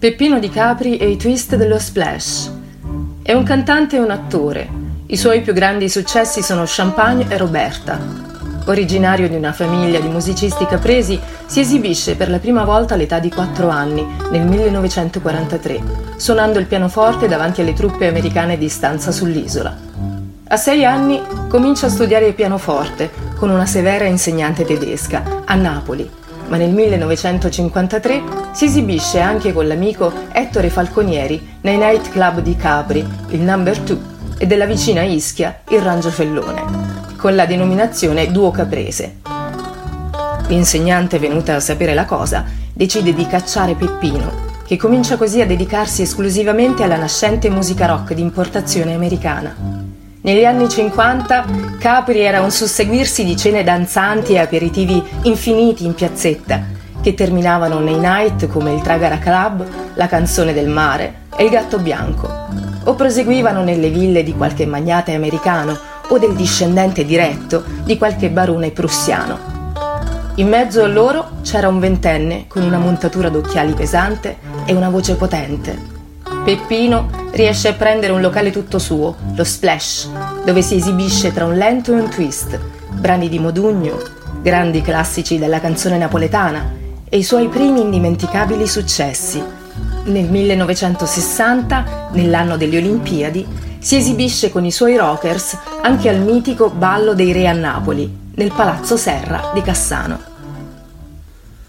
Peppino Di Capri e i twist dello splash. È un cantante e un attore. I suoi più grandi successi sono Champagne e Roberta. Originario di una famiglia di musicisti capresi, si esibisce per la prima volta all'età di 4 anni, nel 1943, suonando il pianoforte davanti alle truppe americane di stanza sull'isola. A 6 anni comincia a studiare il pianoforte con una severa insegnante tedesca, a Napoli, ma nel 1953 si esibisce anche con l'amico Ettore Falconieri nei night club di Capri, il Number 2, e della vicina Ischia, il Rangio Fellone, con la denominazione Duo Caprese. L'insegnante, venuta a sapere la cosa, decide di cacciare Peppino, che comincia così a dedicarsi esclusivamente alla nascente musica rock di importazione americana. Negli anni 50 Capri era un susseguirsi di cene danzanti e aperitivi infiniti in piazzetta, che terminavano nei night come il Tragara Club, la canzone del mare e il gatto bianco, o proseguivano nelle ville di qualche magnate americano o del discendente diretto di qualche barone prussiano. In mezzo a loro c'era un ventenne con una montatura d'occhiali pesante e una voce potente Peppino riesce a prendere un locale tutto suo, lo Splash, dove si esibisce tra un lento e un twist, brani di Modugno, grandi classici della canzone napoletana e i suoi primi indimenticabili successi. Nel 1960, nell'anno delle Olimpiadi, si esibisce con i suoi rockers anche al mitico Ballo dei Re a Napoli, nel Palazzo Serra di Cassano.